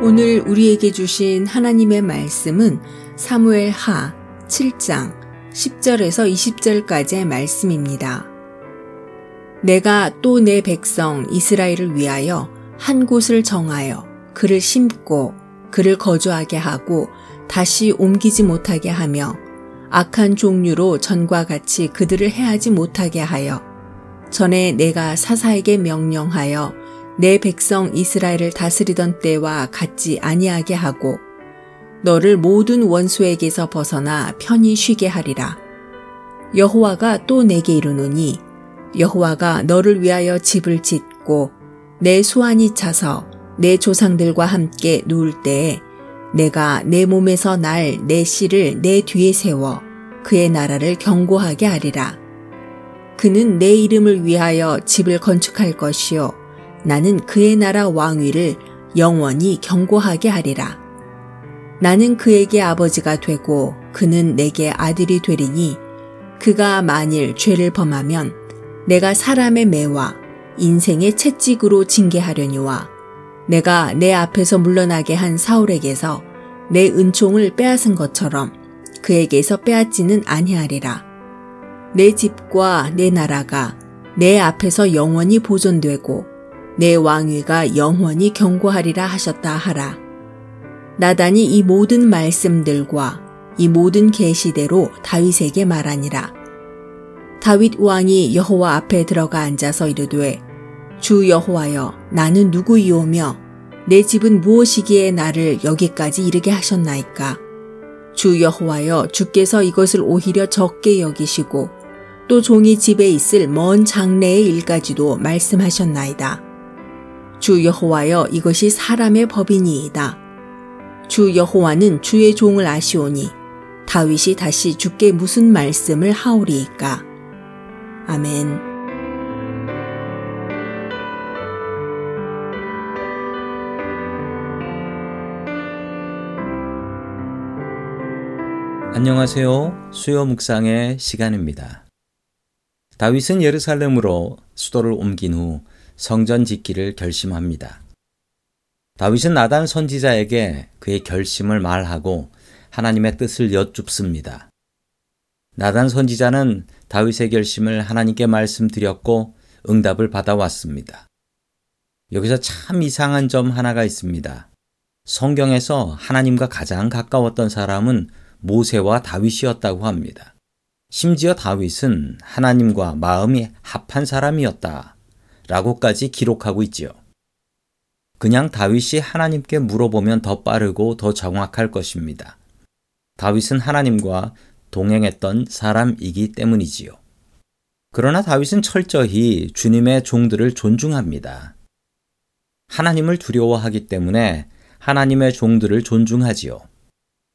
오늘 우리에게 주신 하나님의 말씀은 사무엘 하 7장 10절에서 20절까지의 말씀입니다. 내가 또 내 백성 이스라엘을 위하여 한 곳을 정하여 그를 심고 그를 거주하게 하고 다시 옮기지 못하게 하며 악한 종류로 전과 같이 그들을 해하지 못하게 하여 전에 내가 사사에게 명령하여 내 백성 이스라엘을 다스리던 때와 같지 아니하게 하고 너를 모든 원수에게서 벗어나 편히 쉬게 하리라. 여호와가 또 내게 이르노니 여호와가 너를 위하여 집을 짓고 내 수완이 차서 내 조상들과 함께 누울 때에 내가 내 몸에서 날 내 씨를 내 뒤에 세워 그의 나라를 경고하게 하리라. 그는 내 이름을 위하여 집을 건축할 것이요 나는 그의 나라 왕위를 영원히 경고하게 하리라. 나는 그에게 아버지가 되고 그는 내게 아들이 되리니 그가 만일 죄를 범하면 내가 사람의 매와 인생의 채찍으로 징계하려니와 내가 내 앞에서 물러나게 한 사울에게서 내 은총을 빼앗은 것처럼 그에게서 빼앗지는 아니하리라. 내 집과 내 나라가 내 앞에서 영원히 보존되고 내 왕위가 영원히 경고하리라 하셨다 하라. 나단이 이 모든 말씀들과 이 모든 계시대로 다윗에게 말하니라. 다윗 왕이 여호와 앞에 들어가 앉아서 이르되 주 여호와여 나는 누구이오며 내 집은 무엇이기에 나를 여기까지 이르게 하셨나이까 주 여호와여 주께서 이것을 오히려 적게 여기시고 또 종이 집에 있을 먼 장래의 일까지도 말씀하셨나이다. 주 여호와여 이것이 사람의 법이니이다. 주 여호와는 주의 종을 아시오니 다윗이 다시 주께 무슨 말씀을 하오리이까. 아멘. 안녕하세요. 수요 묵상의 시간입니다. 다윗은 예루살렘으로 수도를 옮긴 후 성전 짓기를 결심합니다. 다윗은 나단 선지자에게 그의 결심을 말하고 하나님의 뜻을 여쭙습니다. 나단 선지자는 다윗의 결심을 하나님께 말씀드렸고 응답을 받아왔습니다. 여기서 참 이상한 점 하나가 있습니다. 성경에서 하나님과 가장 가까웠던 사람은 모세와 다윗이었다고 합니다. 심지어 다윗은 하나님과 마음이 합한 사람이었다. 라고까지 기록하고 있지요. 그냥 다윗이 하나님께 물어보면 더 빠르고 더 정확할 것입니다. 다윗은 하나님과 동행했던 사람이기 때문이지요. 그러나 다윗은 철저히 주님의 종들을 존중합니다. 하나님을 두려워하기 때문에 하나님의 종들을 존중하지요.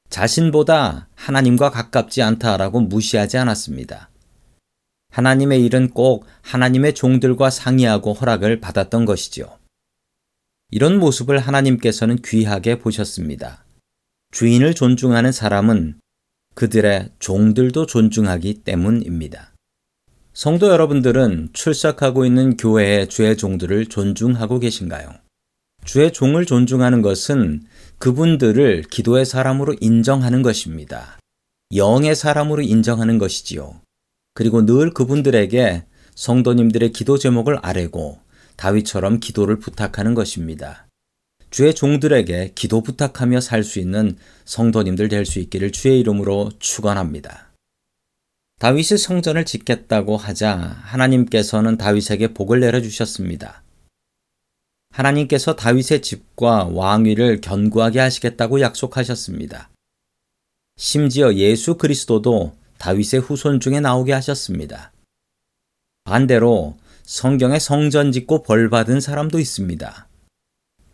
자신보다 하나님과 가깝지 않다라고 무시하지 않았습니다. 하나님의 일은 꼭 하나님의 종들과 상의하고 허락을 받았던 것이죠. 이런 모습을 하나님께서는 귀하게 보셨습니다. 주인을 존중하는 사람은 그들의 종들도 존중하기 때문입니다. 성도 여러분들은 출석하고 있는 교회의 주의 종들을 존중하고 계신가요? 주의 종을 존중하는 것은 그분들을 기도의 사람으로 인정하는 것입니다. 영의 사람으로 인정하는 것이지요. 그리고 늘 그분들에게 성도님들의 기도 제목을 아뢰고 다윗처럼 기도를 부탁하는 것입니다. 주의 종들에게 기도 부탁하며 살 수 있는 성도님들 될 수 있기를 주의 이름으로 축원합니다. 다윗이 성전을 짓겠다고 하자 하나님께서는 다윗에게 복을 내려 주셨습니다. 하나님께서 다윗의 집과 왕위를 견고하게 하시겠다고 약속하셨습니다. 심지어 예수 그리스도도 다윗의 후손 중에 나오게 하셨습니다. 반대로 성경에 성전 짓고 벌 받은 사람도 있습니다.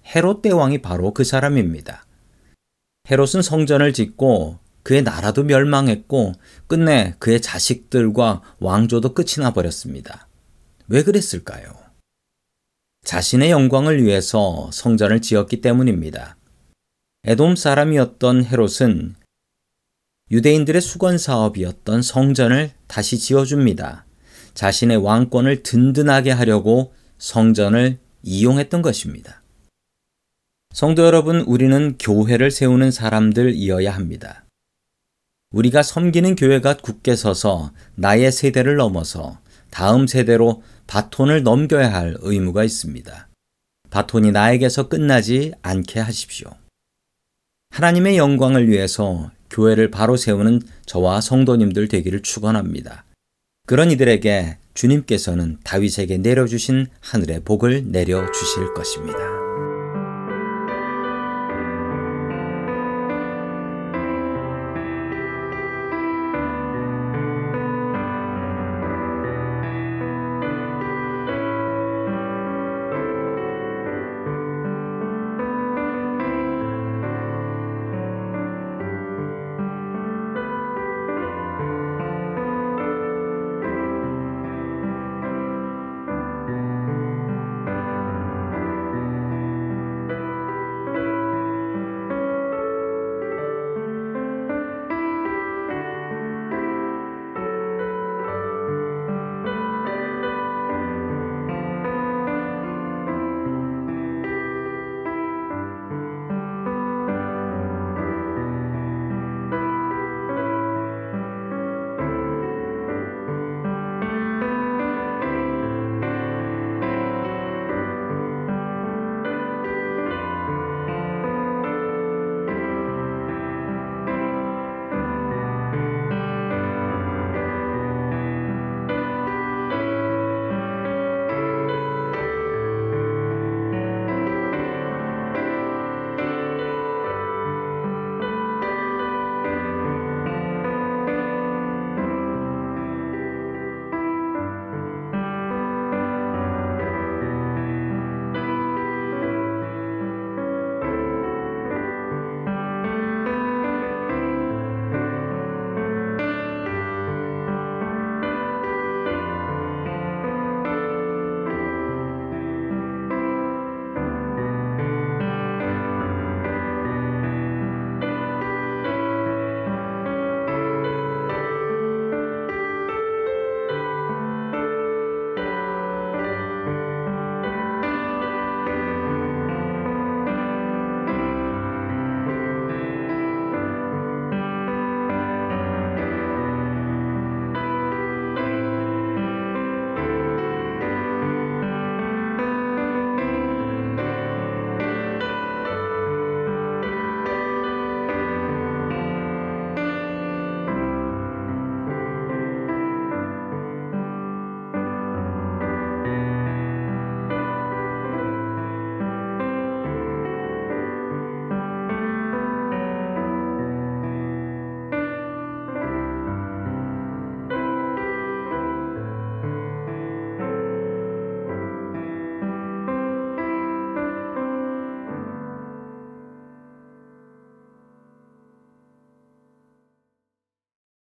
헤롯 대왕이 바로 그 사람입니다. 헤롯은 성전을 짓고 그의 나라도 멸망했고 끝내 그의 자식들과 왕조도 끝이 나버렸습니다. 왜 그랬을까요? 자신의 영광을 위해서 성전을 지었기 때문입니다. 에돔 사람이었던 헤롯은 유대인들의 수건 사업이었던 성전을 다시 지어줍니다. 자신의 왕권을 든든하게 하려고 성전을 이용했던 것입니다. 성도 여러분, 우리는 교회를 세우는 사람들이어야 합니다. 우리가 섬기는 교회가 굳게 서서 나의 세대를 넘어서 다음 세대로 바톤을 넘겨야 할 의무가 있습니다. 바톤이 나에게서 끝나지 않게 하십시오. 하나님의 영광을 위해서 교회를 바로 세우는 저와 성도님들 되기를 축원합니다. 그런 이들에게 주님께서는 다윗에게 내려주신 하늘의 복을 내려 주실 것입니다.